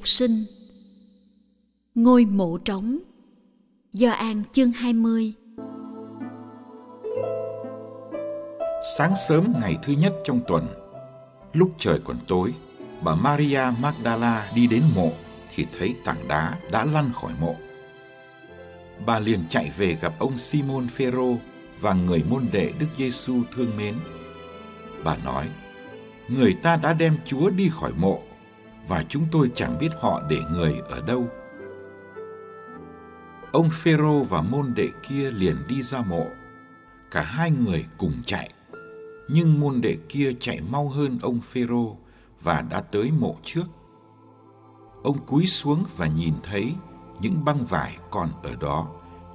Phục sinh Ngôi mộ trống Do An chương 20 Sáng sớm ngày thứ nhất trong tuần, lúc trời còn tối, bà Maria Magdala đi đến mộ thì thấy tảng đá đã lăn khỏi mộ. Bà liền chạy về gặp ông Simon Phêrô và người môn đệ Đức Giêsu thương mến. Bà nói: Người ta đã đem Chúa đi khỏi mộ và chúng tôi chẳng biết họ để người ở đâu. Ông Phêrô và môn đệ kia liền đi ra mộ. Cả hai người cùng chạy. Nhưng môn đệ kia chạy mau hơn ông Phêrô và đã tới mộ trước. Ông cúi xuống và nhìn thấy những băng vải còn ở đó,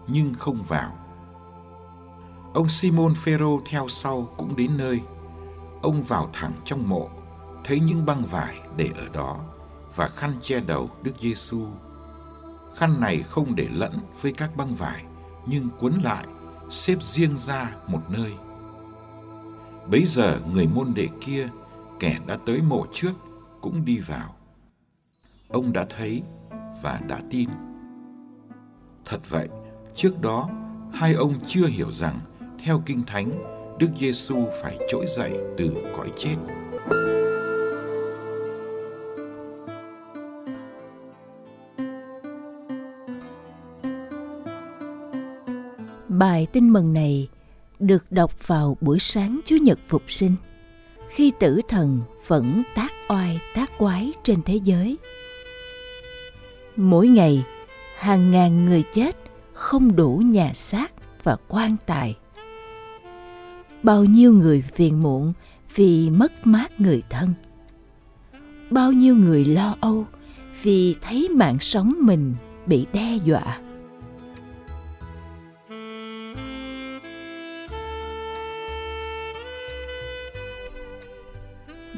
nhưng không vào. Ông Simon Phêrô theo sau cũng đến nơi. Ông vào thẳng trong mộ thấy những băng vải để ở đó và khăn che đầu Đức Giêsu. Khăn này không để lẫn với các băng vải, nhưng cuốn lại, xếp riêng ra một nơi. Bấy giờ người môn đệ kia, kẻ đã tới mộ trước, cũng đi vào. Ông đã thấy và đã tin. Thật vậy, trước đó hai ông chưa hiểu rằng theo kinh thánh, Đức Giêsu phải trỗi dậy từ cõi chết. Bài tin mừng này được đọc vào buổi sáng Chúa Nhật Phục sinh, khi tử thần vẫn tác oai tác quái trên thế giới. Mỗi ngày, hàng ngàn người chết không đủ nhà xác và quan tài. Bao nhiêu người phiền muộn vì mất mát người thân. Bao nhiêu người lo âu vì thấy mạng sống mình bị đe dọa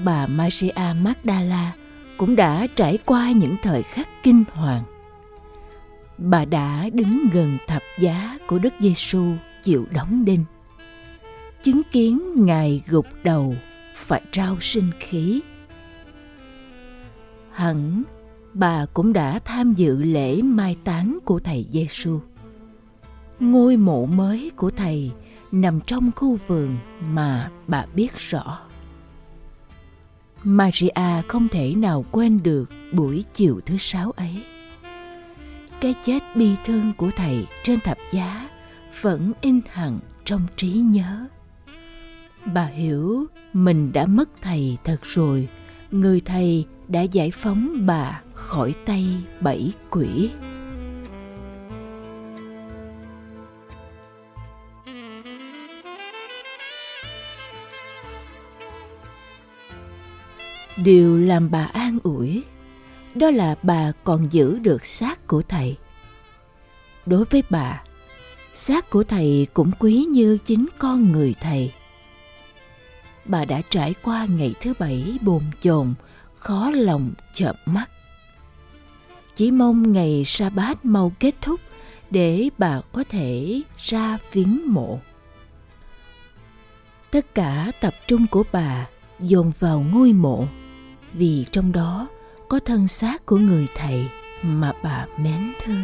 bà Maria Magdala cũng đã trải qua những thời khắc kinh hoàng. Bà đã đứng gần thập giá của Đức Giêsu chịu đóng đinh. Chứng kiến Ngài gục đầu phải trao sinh khí. Hẳn bà cũng đã tham dự lễ mai táng của thầy Giêsu. Ngôi mộ mới của thầy nằm trong khu vườn mà bà biết rõ. Maria không thể nào quên được buổi chiều thứ sáu ấy. Cái chết bi thương của thầy trên thập giá vẫn in hẳn trong trí nhớ. Bà hiểu mình đã mất thầy thật rồi, người thầy đã giải phóng bà khỏi tay bảy quỷ. Điều làm bà an ủi. Đó là bà còn giữ được xác của thầy. Đối với bà, xác của thầy cũng quý như chính con người thầy. Bà đã trải qua ngày thứ bảy bồn chồn, khó lòng chợp mắt. Chỉ mong ngày sa bát mau kết thúc để bà có thể ra viếng mộ. Tất cả tập trung của bà dồn vào ngôi mộ vì trong đó có thân xác của người thầy mà bà mến thương.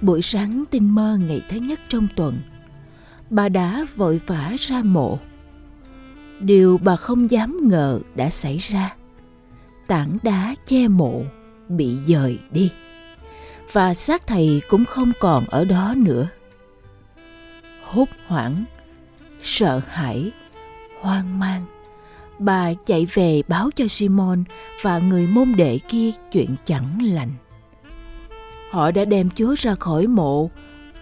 Buổi sáng tinh mơ ngày thứ nhất trong tuần, bà đã vội vã ra mộ. Điều bà không dám ngờ đã xảy ra. Tảng đá che mộ bị dời đi và xác thầy cũng không còn ở đó nữa. Hốt hoảng, sợ hãi, hoang mang, bà chạy về báo cho simon và người môn đệ kia chuyện chẳng lành. Họ đã đem chúa ra khỏi mộ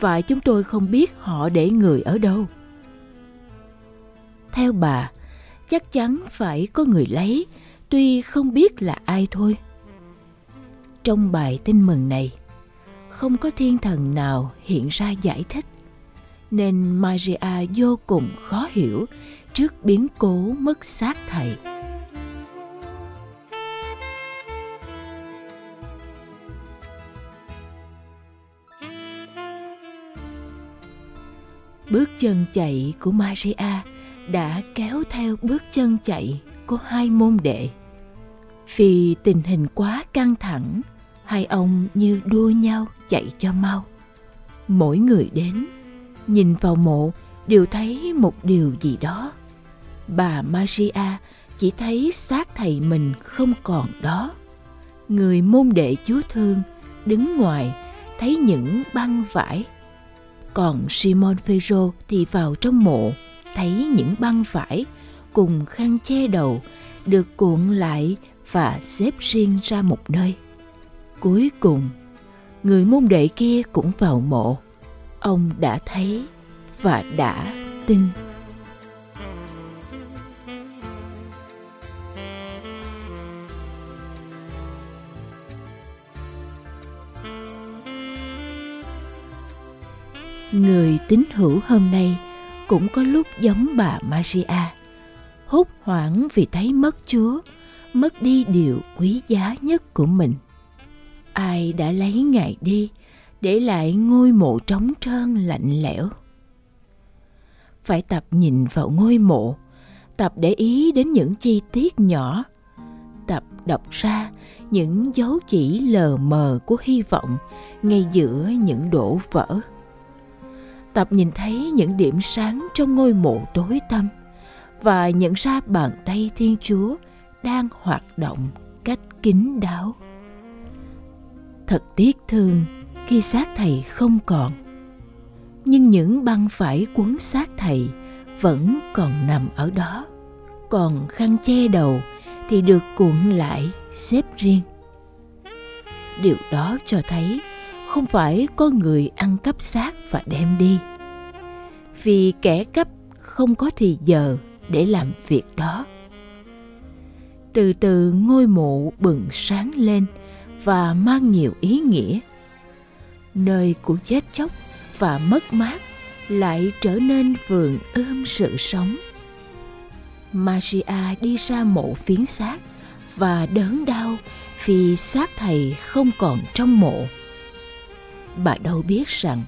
và chúng tôi không biết họ để người ở đâu. Theo bà, chắc chắn phải có người lấy, tuy không biết là ai thôi. Trong bài tin mừng này không có thiên thần nào hiện ra giải thích. Nên maria vô cùng khó hiểu trước biến cố mất xác thầy. Bước chân chạy của maria đã kéo theo bước chân chạy của hai môn đệ. Vì tình hình quá căng thẳng hai ông như đua nhau chạy cho mau. Mỗi người đến, nhìn vào mộ, đều thấy một điều gì đó. Bà maria chỉ thấy xác thầy mình không còn đó. Người môn đệ chúa thương đứng ngoài, thấy những băng vải. Còn simon phêrô thì vào trong mộ, thấy những băng vải cùng khăn che đầu được cuộn lại và xếp riêng ra một nơi cuối cùng người môn đệ kia cũng vào mộ ông đã thấy và đã tin người tín hữu hôm nay cũng có lúc giống bà Maria, hốt hoảng vì thấy mất Chúa, mất đi điều quý giá nhất của mình. Ai đã lấy Ngài đi, để lại ngôi mộ trống trơn lạnh lẽo. Phải tập nhìn vào ngôi mộ, tập để ý đến những chi tiết nhỏ, tập đọc ra những dấu chỉ lờ mờ của hy vọng ngay giữa những đổ vỡ tập nhìn thấy những điểm sáng trong ngôi mộ tối tăm và nhận ra bàn tay thiên chúa đang hoạt động cách kín đáo thật tiếc thương khi xác thầy không còn. Nhưng những băng vải quấn xác thầy vẫn còn nằm ở đó. Còn khăn che đầu thì được cuộn lại xếp riêng. Điều đó cho thấy không phải có người ăn cắp xác và đem đi. Vì kẻ cắp không có thì giờ để làm việc đó. Từ từ ngôi mộ bừng sáng lên và mang nhiều ý nghĩa nơi của chết chóc và mất mát lại trở nên vườn ươm sự sống Maria đi ra mộ phiến xác và đớn đau vì xác thầy không còn trong mộ. Bà đâu biết rằng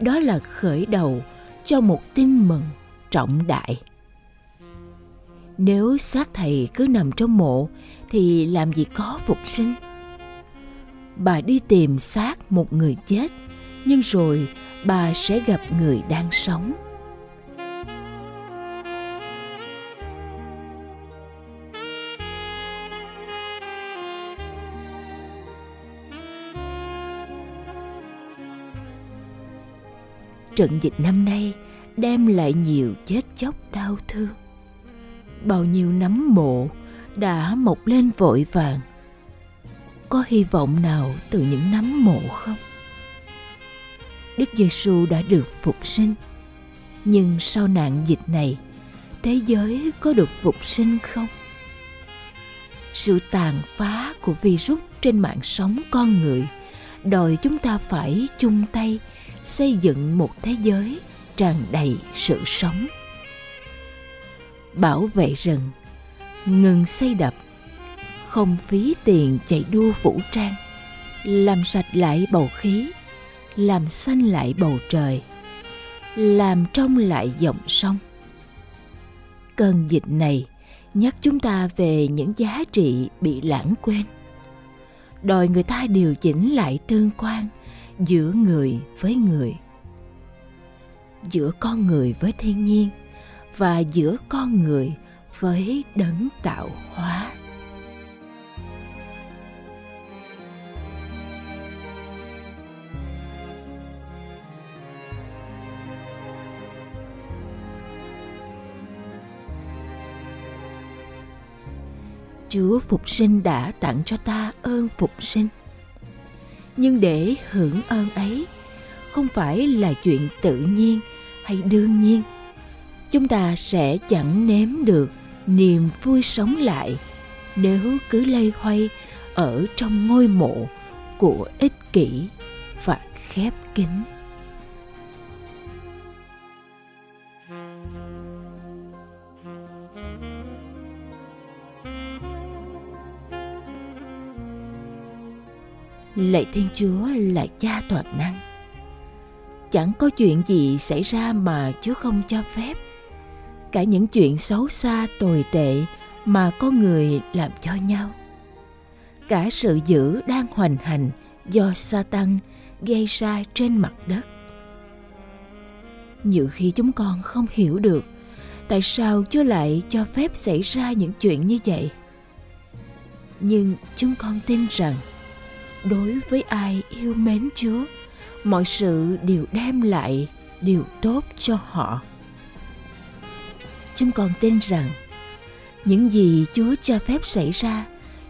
đó là khởi đầu cho một tin mừng trọng đại. Nếu xác thầy cứ nằm trong mộ thì làm gì có phục sinh? Bà đi tìm xác một người chết, nhưng rồi bà sẽ gặp người đang sống. trận dịch năm nay đem lại nhiều chết chóc đau thương bao nhiêu nấm mộ đã mọc lên vội vàng có hy vọng nào từ những nấm mộ không? Đức giêsu đã được phục sinh, nhưng sau nạn dịch này, thế giới có được phục sinh không? Sự tàn phá của virus trên mạng sống con người đòi chúng ta phải chung tay xây dựng một thế giới tràn đầy sự sống. Bảo vệ rừng, ngừng xây đập không phí tiền chạy đua vũ trang, làm sạch lại bầu khí, làm xanh lại bầu trời, làm trong lại dòng sông. Cơn dịch này nhắc chúng ta về những giá trị bị lãng quên. Đòi người ta điều chỉnh lại tương quan giữa người với người, giữa con người với thiên nhiên và giữa con người với đấng tạo hóa. Chúa phục sinh đã tặng cho ta ơn phục sinh. Nhưng để hưởng ơn ấy không phải là chuyện tự nhiên hay đương nhiên. Chúng ta sẽ chẳng nếm được niềm vui sống lại nếu cứ lây hoay ở trong ngôi mộ của ích kỷ và khép kín. Lạy thiên chúa là cha toàn năng chẳng có chuyện gì xảy ra mà chúa không cho phép cả những chuyện xấu xa, tồi tệ mà con người làm cho nhau cả sự dữ đang hoành hành do Satan gây ra trên mặt đất. Nhiều khi chúng con không hiểu được tại sao Chúa lại cho phép xảy ra những chuyện như vậy. Nhưng chúng con tin rằng đối với ai yêu mến chúa, mọi sự đều đem lại điều tốt cho họ. Chúng con tin rằng, những gì chúa cho phép xảy ra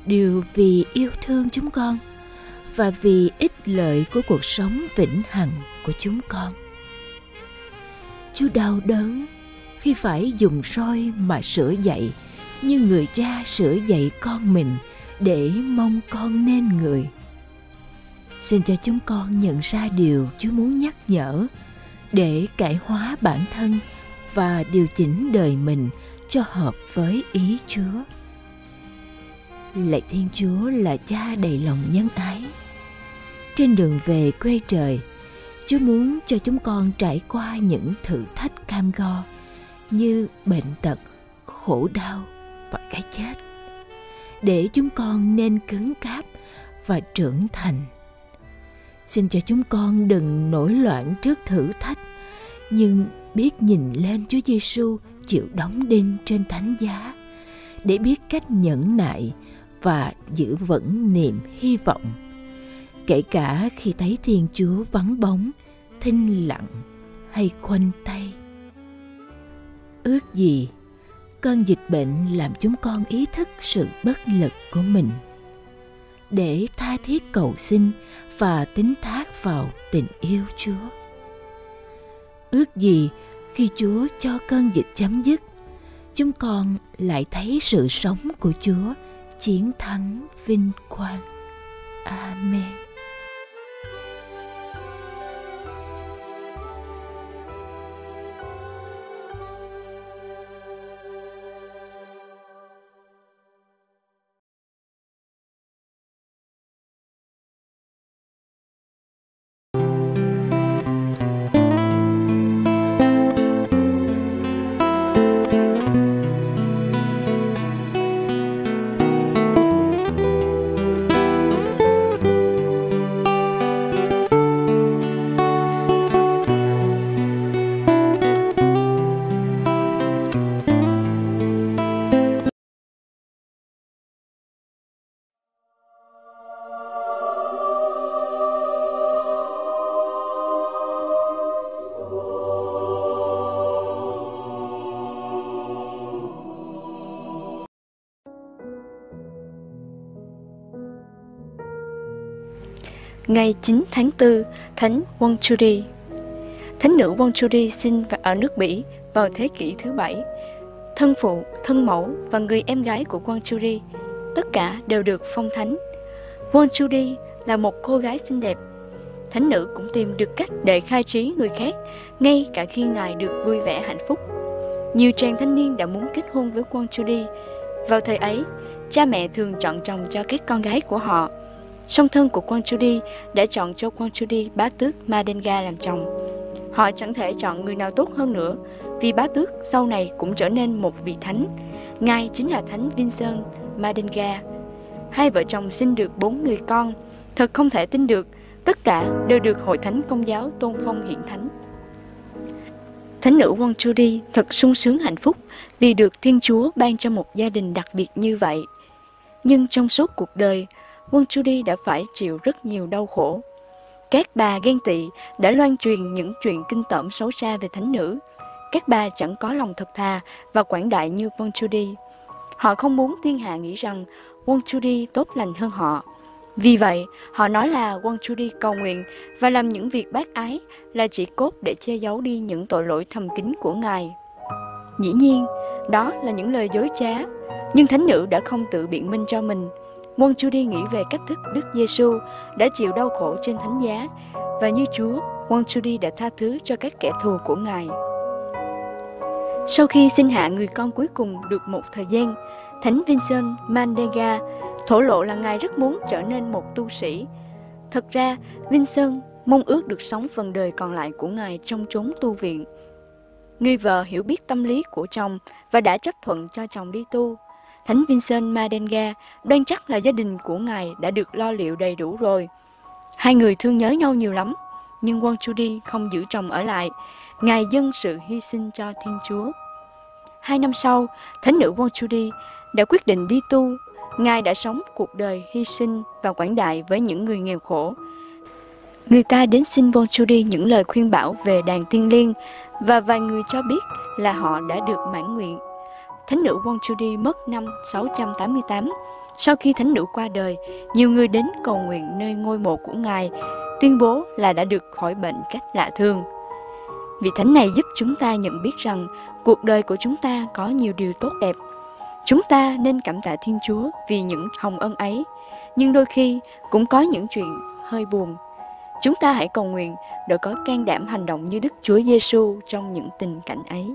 đều vì yêu thương chúng con và vì ích lợi của cuộc sống vĩnh hằng của chúng con. Chúa đau đớn khi phải dùng roi mà sửa dạy như người cha sửa dạy con mình để mong con nên người xin cho chúng con nhận ra điều Chúa muốn nhắc nhở để cải hóa bản thân và điều chỉnh đời mình cho hợp với ý Chúa. Lạy Thiên Chúa là cha đầy lòng nhân ái. Trên đường về quê trời, Chúa muốn cho chúng con trải qua những thử thách cam go như bệnh tật, khổ đau và cái chết để chúng con nên cứng cáp và trưởng thành xin cho chúng con đừng nổi loạn trước thử thách nhưng biết nhìn lên Chúa Giêsu chịu đóng đinh trên thánh giá để biết cách nhẫn nại và giữ vững niềm hy vọng kể cả khi thấy Thiên Chúa vắng bóng, thinh lặng hay khoanh tay. Ước gì cơn dịch bệnh làm chúng con ý thức sự bất lực của mình để tha thiết cầu xin và tín thác vào tình yêu Chúa. Ước gì khi Chúa cho cơn dịch chấm dứt, chúng con lại thấy sự sống của Chúa chiến thắng vinh quang. Amen. Ngày 9 tháng 4, Thánh Wonchuri Thánh nữ Wonchuri sinh và ở nước Bỉ vào thế kỷ thứ bảy. Thân phụ, thân mẫu và người em gái của Wonchuri tất cả đều được phong thánh. Wonchuri là một cô gái xinh đẹp. Thánh nữ cũng tìm được cách để khai trí người khác, ngay cả khi ngài được vui vẻ hạnh phúc. Nhiều chàng thanh niên đã muốn kết hôn với Wonchuri. Vào thời ấy, cha mẹ thường chọn chồng cho các con gái của họ – song thân của Quang Chudi đã chọn cho Quang Chudi bá tước Madenga làm chồng. Họ chẳng thể chọn người nào tốt hơn nữa, vì bá tước sau này cũng trở nên một vị thánh. Ngài chính là thánh Vincent Madenga. Hai vợ chồng sinh được bốn người con, thật không thể tin được Tất cả đều được hội thánh công giáo tôn phong hiện thánh. Thánh nữ Won Chudi thật sung sướng hạnh phúc vì được Thiên Chúa ban cho một gia đình đặc biệt như vậy. Nhưng trong suốt cuộc đời, quân Judy đã phải chịu rất nhiều đau khổ. Các bà ghen tị đã loan truyền những chuyện kinh tởm xấu xa về thánh nữ. Các bà chẳng có lòng thật thà và quảng đại như quân Judy. Họ không muốn thiên hạ nghĩ rằng quân Judy tốt lành hơn họ. Vì vậy, họ nói là quân Judy cầu nguyện và làm những việc bác ái là chỉ cốt để che giấu đi những tội lỗi thầm kín của Ngài. Dĩ nhiên, đó là những lời dối trá, nhưng thánh nữ đã không tự biện minh cho mình. Won Judy nghĩ về cách thức Đức Giêsu đã chịu đau khổ trên thánh giá và như Chúa, Won Judy đã tha thứ cho các kẻ thù của Ngài. Sau khi sinh hạ người con cuối cùng được một thời gian, Thánh Vincent Mandega thổ lộ là Ngài rất muốn trở nên một tu sĩ. Thật ra, Vincent mong ước được sống phần đời còn lại của Ngài trong chốn tu viện. Người vợ hiểu biết tâm lý của chồng và đã chấp thuận cho chồng đi tu. Thánh Vincent Madenga đoan chắc là gia đình của Ngài đã được lo liệu đầy đủ rồi. Hai người thương nhớ nhau nhiều lắm, nhưng Wang Chudi không giữ chồng ở lại. Ngài dâng sự hy sinh cho Thiên Chúa. Hai năm sau, Thánh nữ Wang Chudi đã quyết định đi tu. Ngài đã sống cuộc đời hy sinh và quảng đại với những người nghèo khổ. Người ta đến xin Wang Chudi những lời khuyên bảo về đàn tiên liên và vài người cho biết là họ đã được mãn nguyện. Thánh nữ Wang Chudi mất năm 688. Sau khi thánh nữ qua đời, nhiều người đến cầu nguyện nơi ngôi mộ của Ngài, tuyên bố là đã được khỏi bệnh cách lạ thường. Vị thánh này giúp chúng ta nhận biết rằng cuộc đời của chúng ta có nhiều điều tốt đẹp. Chúng ta nên cảm tạ Thiên Chúa vì những hồng ân ấy, nhưng đôi khi cũng có những chuyện hơi buồn. Chúng ta hãy cầu nguyện để có can đảm hành động như Đức Chúa Giêsu trong những tình cảnh ấy.